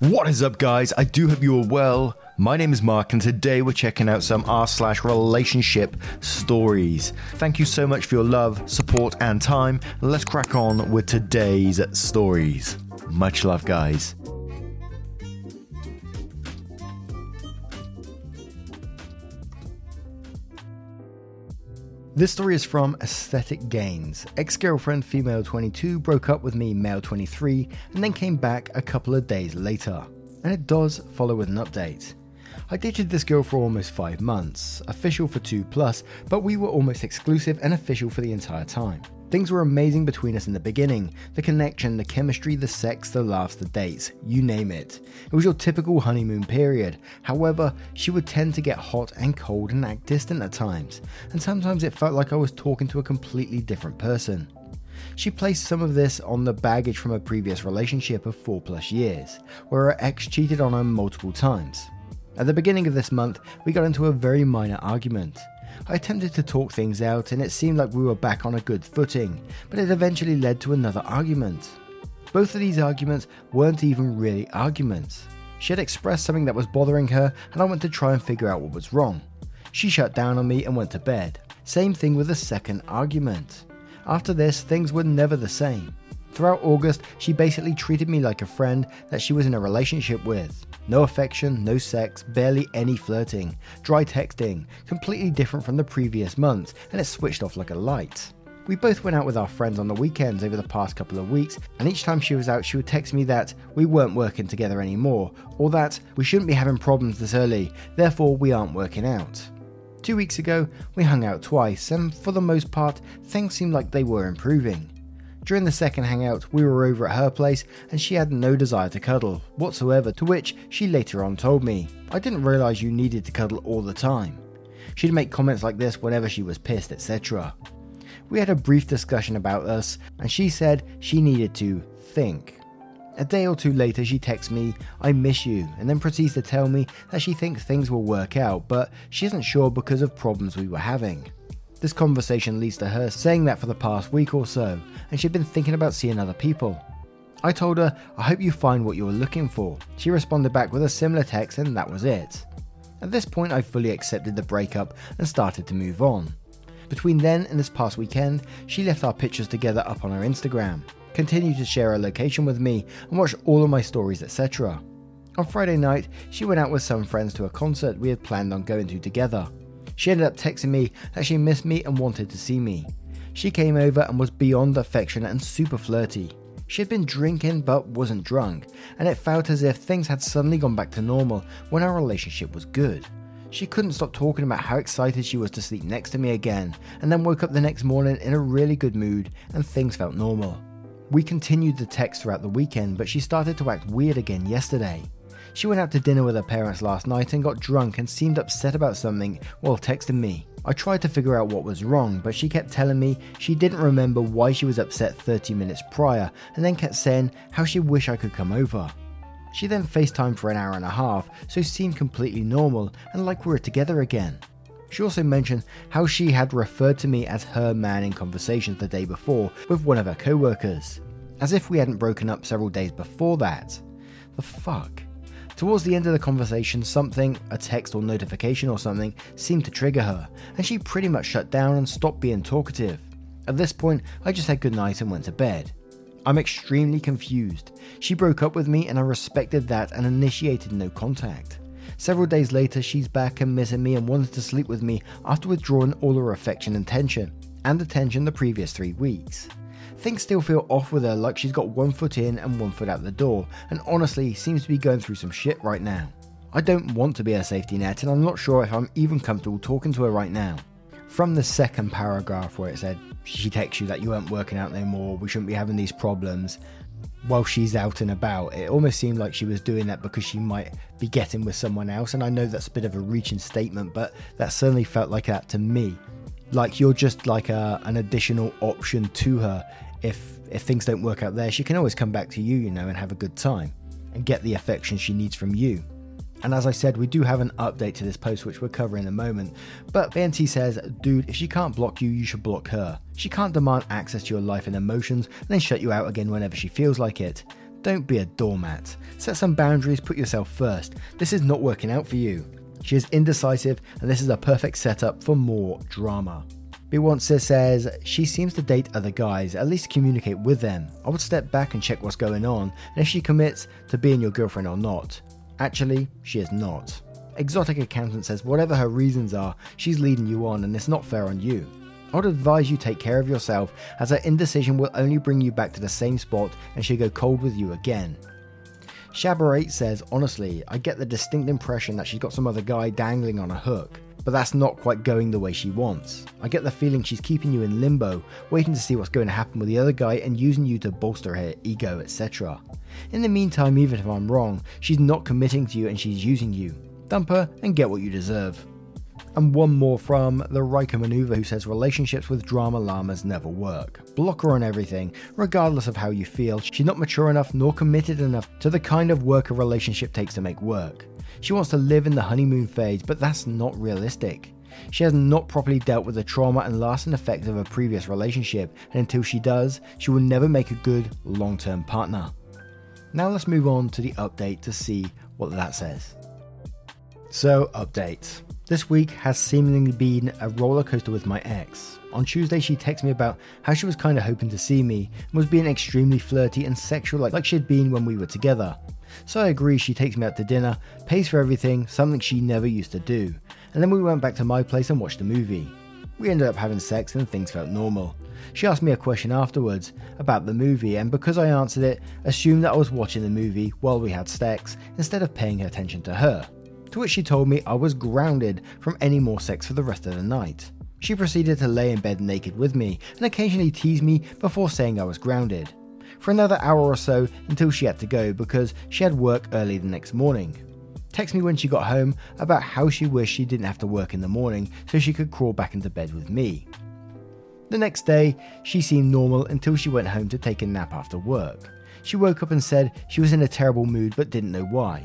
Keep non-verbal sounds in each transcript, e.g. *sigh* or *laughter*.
What is up, guys? I do hope you are well. My name is Mark, and today we're checking out some r slash relationship stories. Thank you so much for your love, support, and time. Let's crack on with today's stories. Much love, guys. This story is from Aesthetic Gains. Ex girlfriend, female 22, broke up with me, male 23, and then came back a couple of days later. And it does follow with an update. I dated this girl for almost five months, official for two plus, but we were almost exclusive and official for the entire time. Things were amazing between us in the beginning the connection, the chemistry, the sex, the laughs, the dates, you name it. It was your typical honeymoon period. However, she would tend to get hot and cold and act distant at times, and sometimes it felt like I was talking to a completely different person. She placed some of this on the baggage from a previous relationship of 4 plus years, where her ex cheated on her multiple times. At the beginning of this month, we got into a very minor argument. I attempted to talk things out and it seemed like we were back on a good footing, but it eventually led to another argument. Both of these arguments weren't even really arguments. She had expressed something that was bothering her, and I went to try and figure out what was wrong. She shut down on me and went to bed. Same thing with the second argument. After this, things were never the same. Throughout August, she basically treated me like a friend that she was in a relationship with. No affection, no sex, barely any flirting, dry texting, completely different from the previous months, and it switched off like a light. We both went out with our friends on the weekends over the past couple of weeks, and each time she was out, she would text me that we weren't working together anymore, or that we shouldn't be having problems this early, therefore we aren't working out. Two weeks ago, we hung out twice, and for the most part, things seemed like they were improving. During the second hangout, we were over at her place and she had no desire to cuddle whatsoever, to which she later on told me, I didn't realise you needed to cuddle all the time. She'd make comments like this whenever she was pissed, etc. We had a brief discussion about us, and she said she needed to think. A day or two later, she texts me, I miss you, and then proceeds to tell me that she thinks things will work out, but she isn't sure because of problems we were having. This conversation leads to her saying that for the past week or so, and she'd been thinking about seeing other people. I told her, I hope you find what you were looking for. She responded back with a similar text, and that was it. At this point, I fully accepted the breakup and started to move on. Between then and this past weekend, she left our pictures together up on her Instagram, continued to share her location with me, and watched all of my stories, etc. On Friday night, she went out with some friends to a concert we had planned on going to together. She ended up texting me that she missed me and wanted to see me. She came over and was beyond affectionate and super flirty. She had been drinking but wasn't drunk, and it felt as if things had suddenly gone back to normal when our relationship was good. She couldn't stop talking about how excited she was to sleep next to me again, and then woke up the next morning in a really good mood and things felt normal. We continued the text throughout the weekend, but she started to act weird again yesterday. She went out to dinner with her parents last night and got drunk and seemed upset about something while texting me. I tried to figure out what was wrong, but she kept telling me she didn't remember why she was upset 30 minutes prior and then kept saying how she wished I could come over. She then FaceTimed for an hour and a half, so seemed completely normal and like we were together again. She also mentioned how she had referred to me as her man in conversations the day before with one of her co workers, as if we hadn't broken up several days before that. The fuck? Towards the end of the conversation, something, a text or notification or something, seemed to trigger her, and she pretty much shut down and stopped being talkative. At this point, I just said goodnight and went to bed. I'm extremely confused. She broke up with me and I respected that and initiated no contact. Several days later, she's back and missing me and wanted to sleep with me after withdrawing all her affection and tension, and attention the previous three weeks. Things still feel off with her like she's got one foot in and one foot out the door, and honestly seems to be going through some shit right now. I don't want to be a safety net, and I'm not sure if I'm even comfortable talking to her right now. From the second paragraph where it said, she texts you that you weren't working out no more, we shouldn't be having these problems, while she's out and about. It almost seemed like she was doing that because she might be getting with someone else. And I know that's a bit of a reaching statement, but that certainly felt like that to me. Like you're just like a, an additional option to her if if things don't work out there, she can always come back to you, you know, and have a good time and get the affection she needs from you. And as I said, we do have an update to this post, which we'll cover in a moment. But BNT says, dude, if she can't block you, you should block her. She can't demand access to your life and emotions and then shut you out again whenever she feels like it. Don't be a doormat. Set some boundaries, put yourself first. This is not working out for you. She is indecisive, and this is a perfect setup for more drama. Beyoncé says she seems to date other guys, at least communicate with them. I would step back and check what's going on, and if she commits to being your girlfriend or not. Actually, she is not. Exotic Accountant says whatever her reasons are, she's leading you on, and it's not fair on you. I would advise you take care of yourself, as her indecision will only bring you back to the same spot and she'll go cold with you again. Shabarate says, honestly, I get the distinct impression that she's got some other guy dangling on a hook, but that's not quite going the way she wants. I get the feeling she's keeping you in limbo, waiting to see what's going to happen with the other guy and using you to bolster her ego, etc. In the meantime, even if I'm wrong, she's not committing to you and she's using you. Dump her and get what you deserve. And one more from the Riker Maneuver who says relationships with drama llamas never work. Block her on everything, regardless of how you feel. She's not mature enough nor committed enough to the kind of work a relationship takes to make work. She wants to live in the honeymoon phase, but that's not realistic. She has not properly dealt with the trauma and lasting effects of a previous relationship, and until she does, she will never make a good long term partner. Now let's move on to the update to see what that says. So, update. This week has seemingly been a roller coaster with my ex. On Tuesday, she texted me about how she was kind of hoping to see me and was being extremely flirty and sexual like, like she'd been when we were together. So I agree, she takes me out to dinner, pays for everything, something she never used to do, and then we went back to my place and watched a movie. We ended up having sex and things felt normal. She asked me a question afterwards about the movie, and because I answered it, assumed that I was watching the movie while we had sex instead of paying attention to her to which she told me I was grounded from any more sex for the rest of the night. She proceeded to lay in bed naked with me and occasionally tease me before saying I was grounded. For another hour or so until she had to go because she had work early the next morning. Text me when she got home about how she wished she didn't have to work in the morning so she could crawl back into bed with me. The next day, she seemed normal until she went home to take a nap after work. She woke up and said she was in a terrible mood but didn't know why.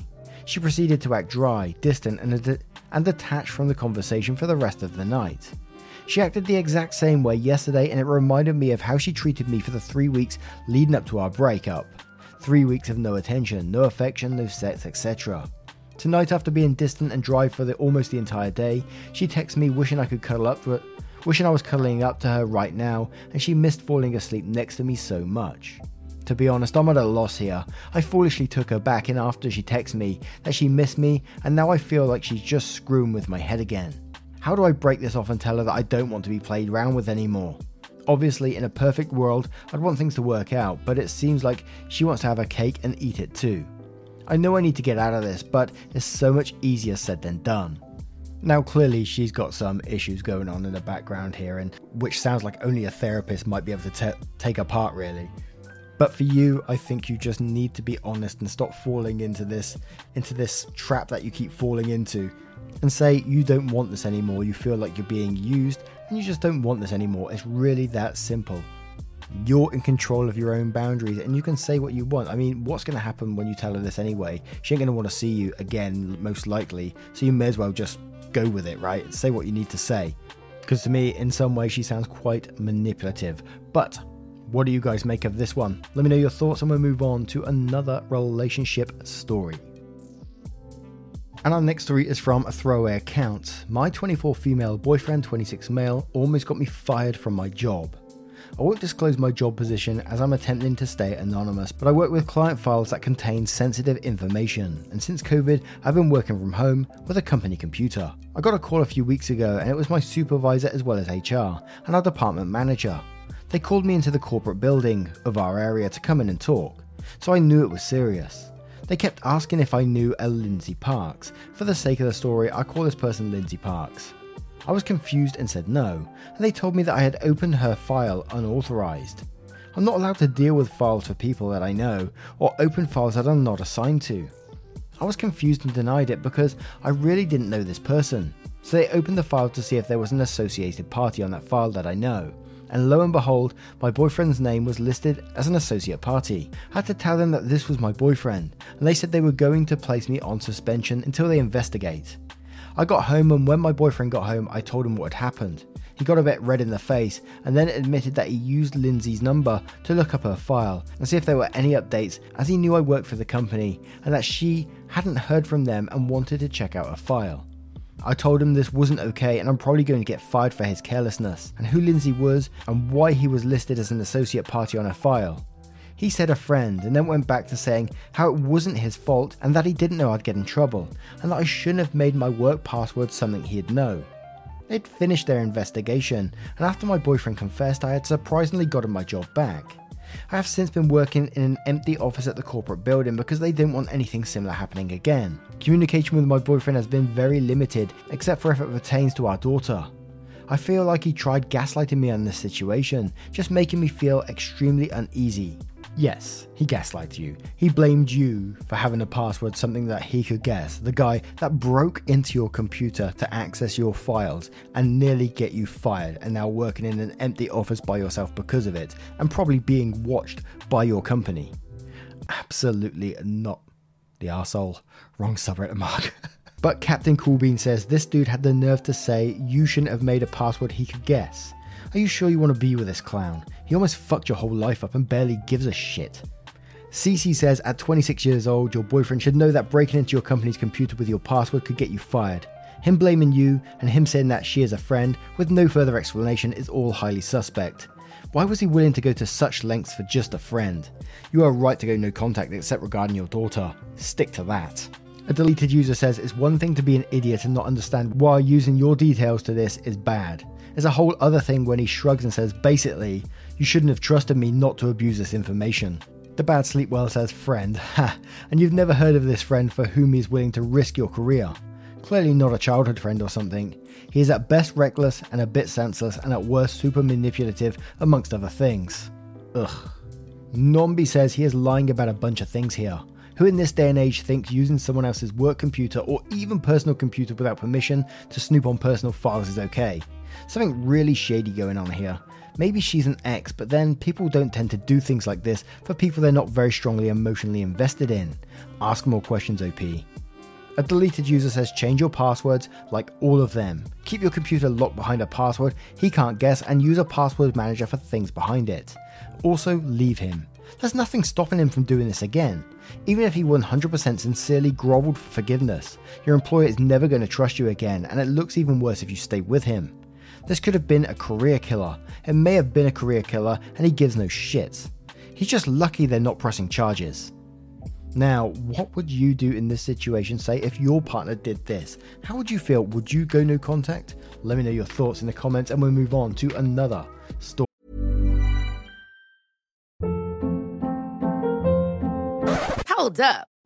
She proceeded to act dry, distant, and, and detached from the conversation for the rest of the night. She acted the exact same way yesterday, and it reminded me of how she treated me for the three weeks leading up to our breakup. Three weeks of no attention, no affection, no sex, etc. Tonight, after being distant and dry for the, almost the entire day, she texted me wishing I could cuddle up wishing I was cuddling up to her right now, and she missed falling asleep next to me so much. To be honest, I'm at a loss here. I foolishly took her back in after she texted me that she missed me, and now I feel like she's just screwing with my head again. How do I break this off and tell her that I don't want to be played around with anymore? Obviously, in a perfect world, I'd want things to work out, but it seems like she wants to have a cake and eat it too. I know I need to get out of this, but it's so much easier said than done. Now, clearly, she's got some issues going on in the background here, and which sounds like only a therapist might be able to take apart, really. But for you, I think you just need to be honest and stop falling into this into this trap that you keep falling into and say you don't want this anymore. You feel like you're being used and you just don't want this anymore. It's really that simple. You're in control of your own boundaries and you can say what you want. I mean, what's going to happen when you tell her this anyway? She ain't going to want to see you again, most likely. So you may as well just go with it, right? Say what you need to say. Because to me, in some way, she sounds quite manipulative. But what do you guys make of this one? Let me know your thoughts and we'll move on to another relationship story. And our next story is from a throwaway account. My 24 female boyfriend, 26 male, almost got me fired from my job. I won't disclose my job position as I'm attempting to stay anonymous, but I work with client files that contain sensitive information. And since COVID, I've been working from home with a company computer. I got a call a few weeks ago, and it was my supervisor as well as HR and our department manager. They called me into the corporate building of our area to come in and talk, so I knew it was serious. They kept asking if I knew a Lindsay Parks. For the sake of the story, I call this person Lindsay Parks. I was confused and said no, and they told me that I had opened her file unauthorized. I'm not allowed to deal with files for people that I know, or open files that I'm not assigned to. I was confused and denied it because I really didn't know this person. So they opened the file to see if there was an associated party on that file that I know, and lo and behold, my boyfriend's name was listed as an associate party. I had to tell them that this was my boyfriend, and they said they were going to place me on suspension until they investigate. I got home, and when my boyfriend got home, I told him what had happened. He got a bit red in the face and then admitted that he used Lindsay's number to look up her file and see if there were any updates, as he knew I worked for the company and that she hadn't heard from them and wanted to check out her file. I told him this wasn't okay and I'm probably going to get fired for his carelessness, and who Lindsay was and why he was listed as an associate party on her file. He said a friend and then went back to saying how it wasn't his fault and that he didn't know I'd get in trouble and that I shouldn't have made my work password something he'd know. They'd finished their investigation, and after my boyfriend confessed, I had surprisingly gotten my job back. I have since been working in an empty office at the corporate building because they didn't want anything similar happening again. Communication with my boyfriend has been very limited, except for if it pertains to our daughter. I feel like he tried gaslighting me on this situation, just making me feel extremely uneasy. Yes, he gaslighted you. He blamed you for having a password, something that he could guess. The guy that broke into your computer to access your files and nearly get you fired, and now working in an empty office by yourself because of it, and probably being watched by your company. Absolutely not the asshole. Wrong subreddit mark. *laughs* but Captain Coolbean says this dude had the nerve to say you shouldn't have made a password he could guess. Are you sure you want to be with this clown? He almost fucked your whole life up and barely gives a shit. CC says at 26 years old, your boyfriend should know that breaking into your company's computer with your password could get you fired. Him blaming you and him saying that she is a friend with no further explanation is all highly suspect. Why was he willing to go to such lengths for just a friend? You are right to go no contact except regarding your daughter. Stick to that. A deleted user says it's one thing to be an idiot and not understand why using your details to this is bad. There's a whole other thing when he shrugs and says, basically, you shouldn't have trusted me not to abuse this information. The bad sleep well says, friend, ha, and you've never heard of this friend for whom he's willing to risk your career. Clearly not a childhood friend or something. He is at best reckless and a bit senseless, and at worst super manipulative, amongst other things. Ugh. Nombi says he is lying about a bunch of things here. Who in this day and age thinks using someone else's work computer or even personal computer without permission to snoop on personal files is okay? Something really shady going on here. Maybe she's an ex, but then people don't tend to do things like this for people they're not very strongly emotionally invested in. Ask more questions, OP. A deleted user says change your passwords like all of them. Keep your computer locked behind a password he can't guess and use a password manager for things behind it. Also, leave him. There's nothing stopping him from doing this again. Even if he 100% sincerely groveled for forgiveness, your employer is never going to trust you again, and it looks even worse if you stay with him. This could have been a career killer. It may have been a career killer, and he gives no shits. He's just lucky they're not pressing charges. Now, what would you do in this situation, say, if your partner did this? How would you feel? Would you go no contact? Let me know your thoughts in the comments, and we'll move on to another story. Hold up.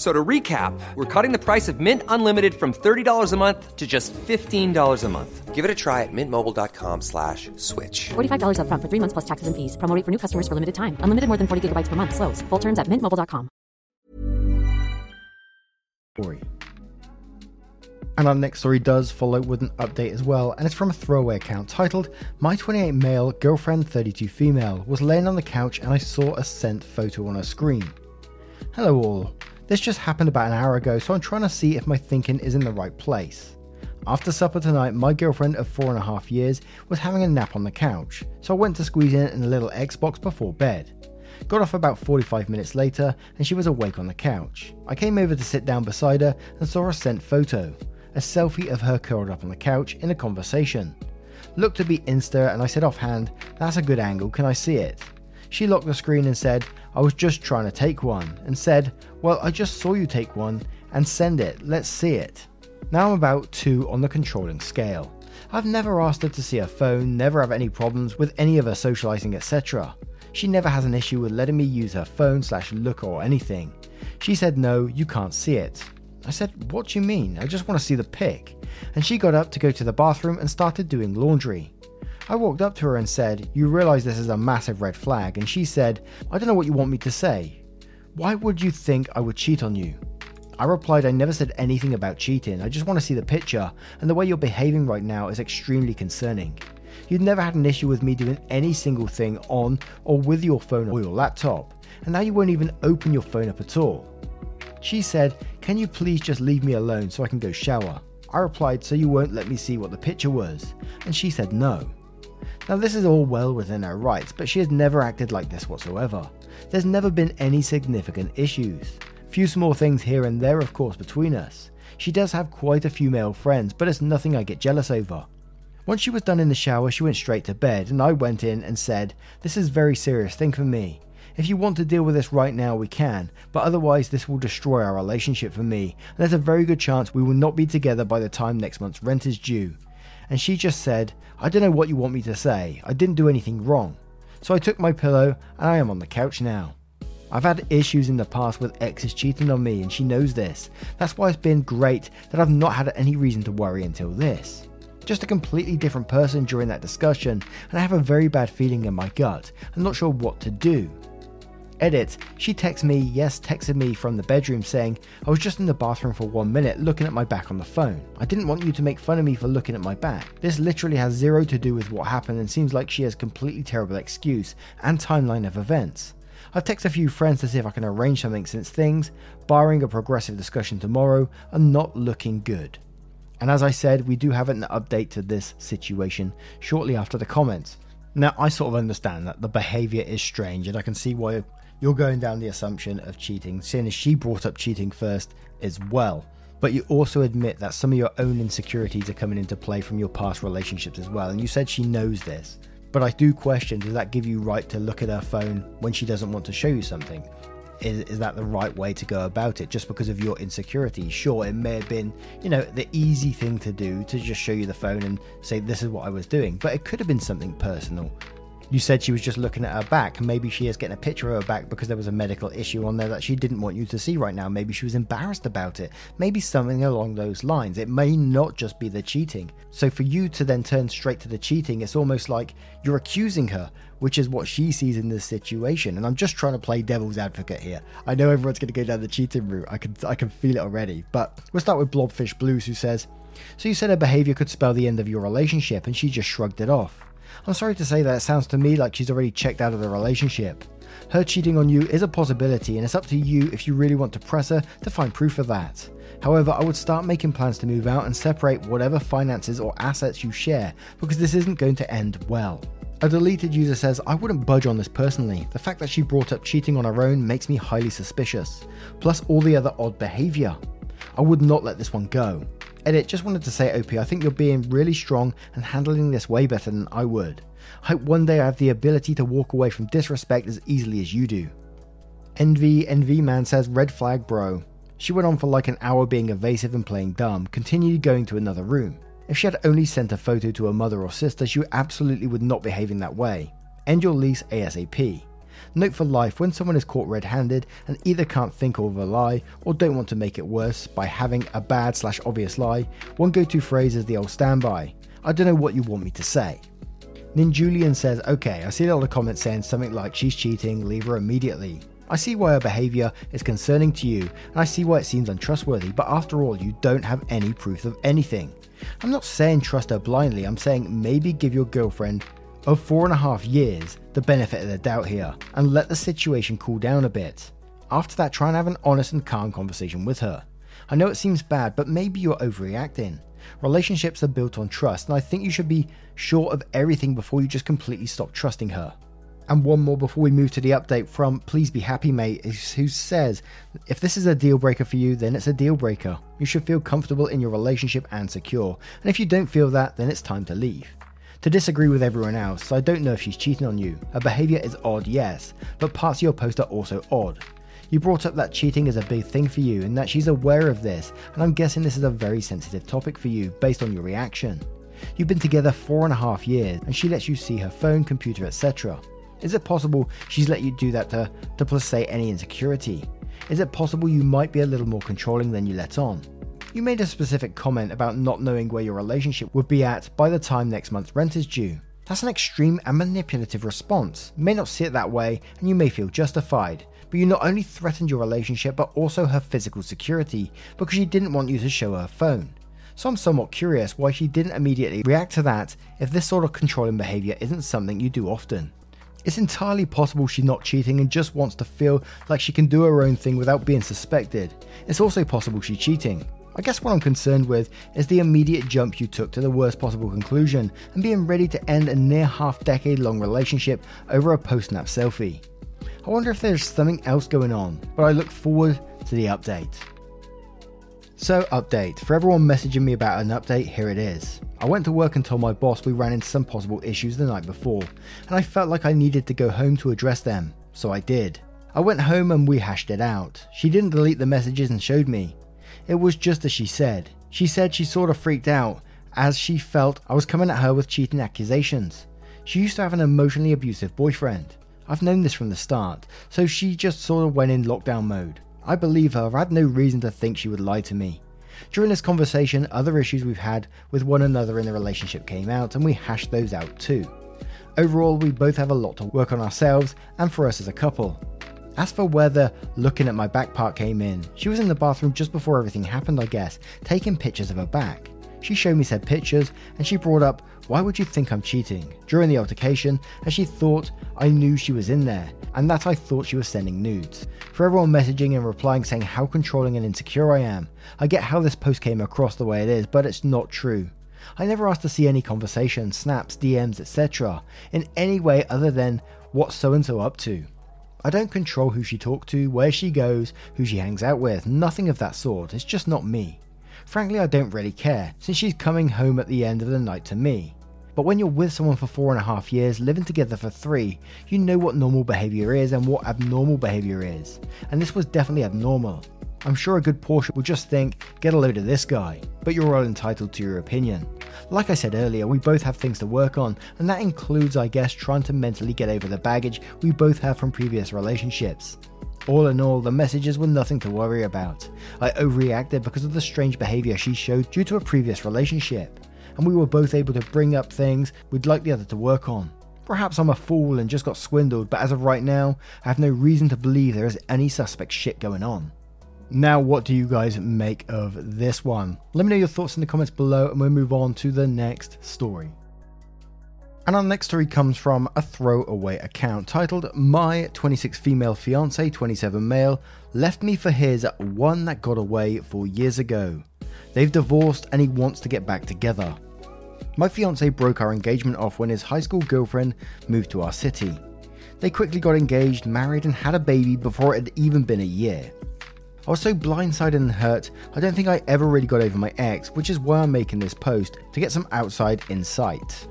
F- So to recap, we're cutting the price of Mint Unlimited from $30 a month to just $15 a month. Give it a try at mintmobile.com slash switch. $45 upfront for three months plus taxes and fees. Promo rate for new customers for limited time. Unlimited more than 40 gigabytes per month. Slows. Full terms at mintmobile.com. Story. And our next story does follow with an update as well, and it's from a throwaway account titled My 28 male, girlfriend 32 female was laying on the couch and I saw a sent photo on her screen. Hello all. This just happened about an hour ago, so I'm trying to see if my thinking is in the right place. After supper tonight, my girlfriend of four and a half years was having a nap on the couch, so I went to squeeze in a little Xbox before bed. Got off about 45 minutes later, and she was awake on the couch. I came over to sit down beside her and saw a sent photo a selfie of her curled up on the couch in a conversation. Looked to be Insta, and I said offhand, That's a good angle, can I see it? She locked the screen and said, I was just trying to take one, and said, Well, I just saw you take one, and send it, let's see it. Now I'm about 2 on the controlling scale. I've never asked her to see her phone, never have any problems with any of her socializing, etc. She never has an issue with letting me use her phone slash look or anything. She said, No, you can't see it. I said, What do you mean? I just want to see the pic. And she got up to go to the bathroom and started doing laundry. I walked up to her and said, You realize this is a massive red flag? And she said, I don't know what you want me to say. Why would you think I would cheat on you? I replied, I never said anything about cheating. I just want to see the picture, and the way you're behaving right now is extremely concerning. You'd never had an issue with me doing any single thing on or with your phone or your laptop, and now you won't even open your phone up at all. She said, Can you please just leave me alone so I can go shower? I replied, So you won't let me see what the picture was? And she said, No. Now, this is all well within her rights, but she has never acted like this whatsoever. There's never been any significant issues. Few small things here and there, of course, between us. She does have quite a few male friends, but it's nothing I get jealous over. Once she was done in the shower, she went straight to bed, and I went in and said, This is a very serious thing for me. If you want to deal with this right now, we can, but otherwise, this will destroy our relationship for me, and there's a very good chance we will not be together by the time next month's rent is due. And she just said, I don't know what you want me to say, I didn't do anything wrong. So I took my pillow, and I am on the couch now. I've had issues in the past with exes cheating on me, and she knows this. That's why it's been great that I've not had any reason to worry until this. Just a completely different person during that discussion, and I have a very bad feeling in my gut. I'm not sure what to do. Edit, she texted me, yes, texted me from the bedroom saying, I was just in the bathroom for one minute looking at my back on the phone. I didn't want you to make fun of me for looking at my back. This literally has zero to do with what happened and seems like she has completely terrible excuse and timeline of events. I've texted a few friends to see if I can arrange something since things, barring a progressive discussion tomorrow, are not looking good. And as I said, we do have an update to this situation shortly after the comments. Now, I sort of understand that the behavior is strange, and I can see why you're going down the assumption of cheating, seeing as she brought up cheating first as well. But you also admit that some of your own insecurities are coming into play from your past relationships as well, and you said she knows this. But I do question does that give you right to look at her phone when she doesn't want to show you something? Is, is that the right way to go about it just because of your insecurity? Sure, it may have been, you know, the easy thing to do to just show you the phone and say, this is what I was doing, but it could have been something personal you said she was just looking at her back. Maybe she is getting a picture of her back because there was a medical issue on there that she didn't want you to see right now. Maybe she was embarrassed about it. Maybe something along those lines. It may not just be the cheating. So for you to then turn straight to the cheating, it's almost like you're accusing her, which is what she sees in this situation. And I'm just trying to play devil's advocate here. I know everyone's going to go down the cheating route. I can I can feel it already. But we'll start with Blobfish Blues, who says, "So you said her behavior could spell the end of your relationship, and she just shrugged it off." I'm sorry to say that it sounds to me like she's already checked out of the relationship. Her cheating on you is a possibility, and it's up to you if you really want to press her to find proof of that. However, I would start making plans to move out and separate whatever finances or assets you share, because this isn't going to end well. A deleted user says, I wouldn't budge on this personally. The fact that she brought up cheating on her own makes me highly suspicious, plus all the other odd behaviour. I would not let this one go. Edit, just wanted to say, OP, I think you're being really strong and handling this way better than I would. Hope one day I have the ability to walk away from disrespect as easily as you do. Envy, Envy Man says, red flag, bro. She went on for like an hour being evasive and playing dumb, continued going to another room. If she had only sent a photo to her mother or sister, she absolutely would not behave in that way. End your lease ASAP. Note for life when someone is caught red handed and either can't think of a lie or don't want to make it worse by having a bad slash obvious lie, one go to phrase is the old standby. I don't know what you want me to say. Ninjulian says, okay, I see a lot of comments saying something like she's cheating, leave her immediately. I see why her behaviour is concerning to you, and I see why it seems untrustworthy, but after all, you don't have any proof of anything. I'm not saying trust her blindly, I'm saying maybe give your girlfriend of four and a half years the benefit of the doubt here and let the situation cool down a bit. After that, try and have an honest and calm conversation with her. I know it seems bad, but maybe you're overreacting. Relationships are built on trust, and I think you should be sure of everything before you just completely stop trusting her. And one more before we move to the update from Please Be Happy Mate, who says, If this is a deal breaker for you, then it's a deal breaker. You should feel comfortable in your relationship and secure. And if you don't feel that, then it's time to leave. To disagree with everyone else, so I don't know if she's cheating on you. Her behaviour is odd, yes, but parts of your post are also odd. You brought up that cheating is a big thing for you and that she's aware of this, and I'm guessing this is a very sensitive topic for you based on your reaction. You've been together four and a half years and she lets you see her phone, computer, etc. Is it possible she's let you do that to, to placate any insecurity? Is it possible you might be a little more controlling than you let on? You made a specific comment about not knowing where your relationship would be at by the time next month's rent is due. That's an extreme and manipulative response. You may not see it that way, and you may feel justified, but you not only threatened your relationship but also her physical security because she didn't want you to show her phone. So I'm somewhat curious why she didn't immediately react to that if this sort of controlling behaviour isn't something you do often. It's entirely possible she's not cheating and just wants to feel like she can do her own thing without being suspected. It's also possible she's cheating. I guess what I'm concerned with is the immediate jump you took to the worst possible conclusion and being ready to end a near half decade long relationship over a post nap selfie. I wonder if there's something else going on, but I look forward to the update. So, update. For everyone messaging me about an update, here it is. I went to work and told my boss we ran into some possible issues the night before, and I felt like I needed to go home to address them, so I did. I went home and we hashed it out. She didn't delete the messages and showed me. It was just as she said. She said she sort of freaked out as she felt I was coming at her with cheating accusations. She used to have an emotionally abusive boyfriend. I've known this from the start, so she just sort of went in lockdown mode. I believe her, I had no reason to think she would lie to me. During this conversation, other issues we've had with one another in the relationship came out, and we hashed those out too. Overall, we both have a lot to work on ourselves and for us as a couple. As for where the looking at my back part came in, she was in the bathroom just before everything happened, I guess, taking pictures of her back. She showed me said pictures and she brought up, Why would you think I'm cheating? during the altercation, as she thought I knew she was in there and that I thought she was sending nudes. For everyone messaging and replying saying how controlling and insecure I am, I get how this post came across the way it is, but it's not true. I never asked to see any conversations, snaps, DMs, etc. in any way other than what's so and so up to. I don't control who she talks to, where she goes, who she hangs out with, nothing of that sort, it's just not me. Frankly, I don't really care, since she's coming home at the end of the night to me. But when you're with someone for four and a half years, living together for three, you know what normal behaviour is and what abnormal behaviour is. And this was definitely abnormal. I'm sure a good portion will just think, get a load of this guy, but you're all entitled to your opinion. Like I said earlier, we both have things to work on, and that includes, I guess, trying to mentally get over the baggage we both have from previous relationships. All in all, the messages were nothing to worry about. I overreacted because of the strange behaviour she showed due to a previous relationship, and we were both able to bring up things we'd like the other to work on. Perhaps I'm a fool and just got swindled, but as of right now, I have no reason to believe there is any suspect shit going on. Now, what do you guys make of this one? Let me know your thoughts in the comments below, and we'll move on to the next story. And our next story comes from a throwaway account titled My 26 Female Fiance, 27 Male, Left Me for His One That Got Away Four Years Ago. They've divorced and he wants to get back together. My fiance broke our engagement off when his high school girlfriend moved to our city. They quickly got engaged, married, and had a baby before it had even been a year. I was so blindsided and hurt, I don't think I ever really got over my ex, which is why I'm making this post to get some outside insight.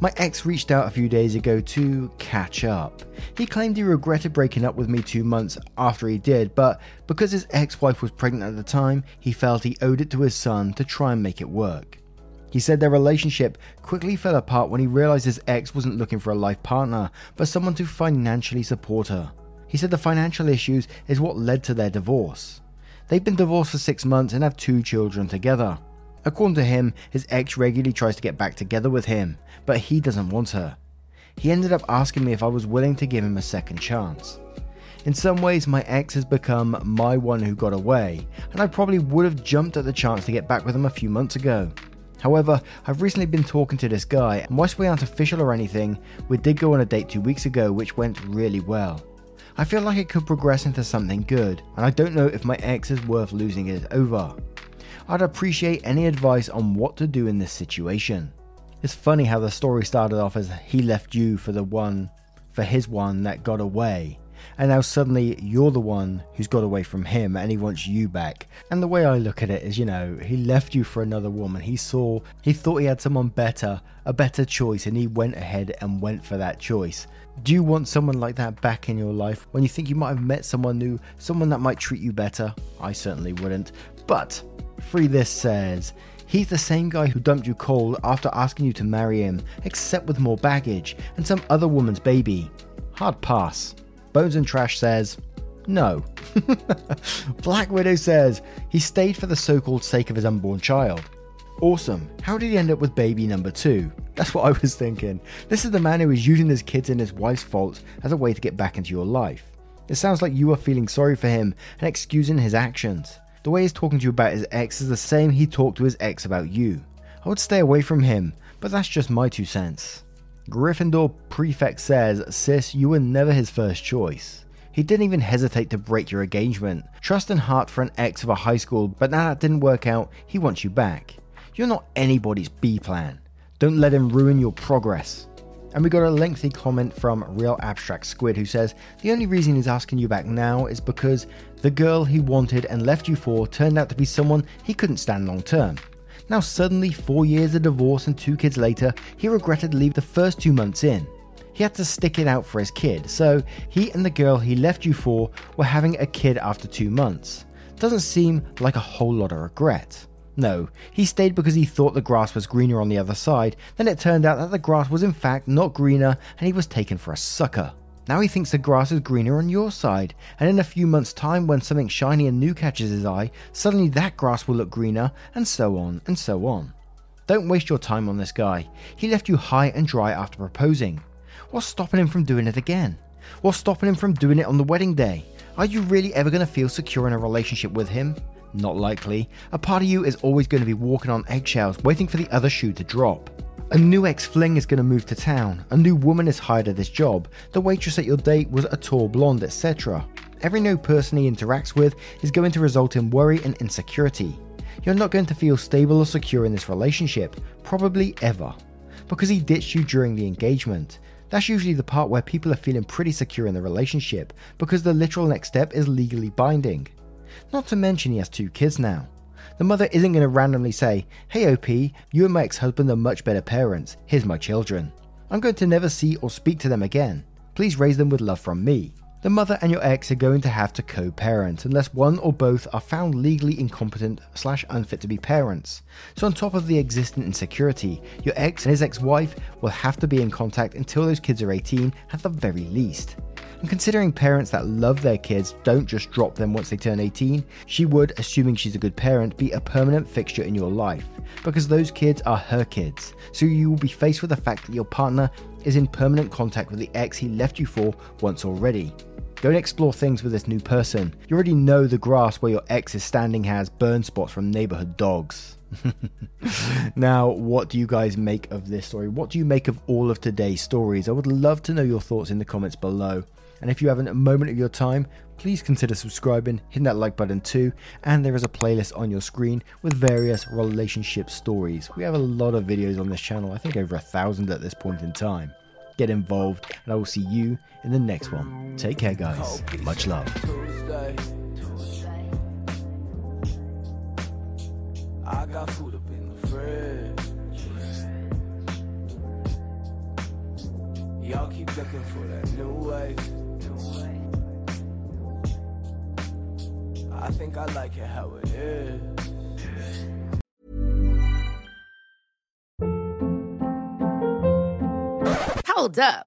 My ex reached out a few days ago to catch up. He claimed he regretted breaking up with me two months after he did, but because his ex wife was pregnant at the time, he felt he owed it to his son to try and make it work. He said their relationship quickly fell apart when he realized his ex wasn't looking for a life partner, but someone to financially support her. He said the financial issues is what led to their divorce. They've been divorced for six months and have two children together. According to him, his ex regularly tries to get back together with him, but he doesn't want her. He ended up asking me if I was willing to give him a second chance. In some ways, my ex has become my one who got away, and I probably would have jumped at the chance to get back with him a few months ago. However, I've recently been talking to this guy, and whilst we aren't official or anything, we did go on a date two weeks ago, which went really well. I feel like it could progress into something good, and I don't know if my ex is worth losing it over. I'd appreciate any advice on what to do in this situation. It's funny how the story started off as he left you for the one, for his one that got away. And now suddenly you're the one who's got away from him and he wants you back. And the way I look at it is, you know, he left you for another woman. He saw, he thought he had someone better, a better choice, and he went ahead and went for that choice. Do you want someone like that back in your life when you think you might have met someone new, someone that might treat you better? I certainly wouldn't. But Free This says, He's the same guy who dumped you cold after asking you to marry him, except with more baggage and some other woman's baby. Hard pass. Bones and Trash says, no. *laughs* Black Widow says, he stayed for the so called sake of his unborn child. Awesome. How did he end up with baby number two? That's what I was thinking. This is the man who is using his kids and his wife's faults as a way to get back into your life. It sounds like you are feeling sorry for him and excusing his actions. The way he's talking to you about his ex is the same he talked to his ex about you. I would stay away from him, but that's just my two cents. Gryffindor Prefect says, Sis, you were never his first choice. He didn't even hesitate to break your engagement. Trust and heart for an ex of a high school, but now that didn't work out, he wants you back. You're not anybody's B plan. Don't let him ruin your progress. And we got a lengthy comment from Real Abstract Squid who says the only reason he's asking you back now is because the girl he wanted and left you for turned out to be someone he couldn't stand long term. Now, suddenly, four years of divorce and two kids later, he regretted leaving the first two months in. He had to stick it out for his kid, so he and the girl he left you for were having a kid after two months. Doesn't seem like a whole lot of regret. No, he stayed because he thought the grass was greener on the other side, then it turned out that the grass was in fact not greener and he was taken for a sucker. Now he thinks the grass is greener on your side, and in a few months' time, when something shiny and new catches his eye, suddenly that grass will look greener, and so on and so on. Don't waste your time on this guy. He left you high and dry after proposing. What's stopping him from doing it again? What's stopping him from doing it on the wedding day? Are you really ever going to feel secure in a relationship with him? Not likely. A part of you is always going to be walking on eggshells, waiting for the other shoe to drop. A new ex fling is going to move to town. A new woman is hired at this job. The waitress at your date was a tall blonde, etc. Every new person he interacts with is going to result in worry and insecurity. You're not going to feel stable or secure in this relationship, probably ever. Because he ditched you during the engagement. That's usually the part where people are feeling pretty secure in the relationship, because the literal next step is legally binding. Not to mention he has two kids now. The mother isn't going to randomly say, Hey OP, you and my ex husband are much better parents, here's my children. I'm going to never see or speak to them again. Please raise them with love from me. The mother and your ex are going to have to co parent unless one or both are found legally incompetent slash unfit to be parents. So, on top of the existing insecurity, your ex and his ex wife will have to be in contact until those kids are 18 at the very least. And considering parents that love their kids don't just drop them once they turn 18, she would, assuming she's a good parent, be a permanent fixture in your life. Because those kids are her kids. So you will be faced with the fact that your partner is in permanent contact with the ex he left you for once already. Don't explore things with this new person. You already know the grass where your ex is standing has burn spots from neighborhood dogs. *laughs* now, what do you guys make of this story? What do you make of all of today's stories? I would love to know your thoughts in the comments below. And if you haven't a moment of your time, please consider subscribing, hitting that like button too. And there is a playlist on your screen with various relationship stories. We have a lot of videos on this channel, I think over a thousand at this point in time. Get involved, and I will see you in the next one. Take care, guys. Much love. Looking for that new wave. I think I like it how it is. Hold up.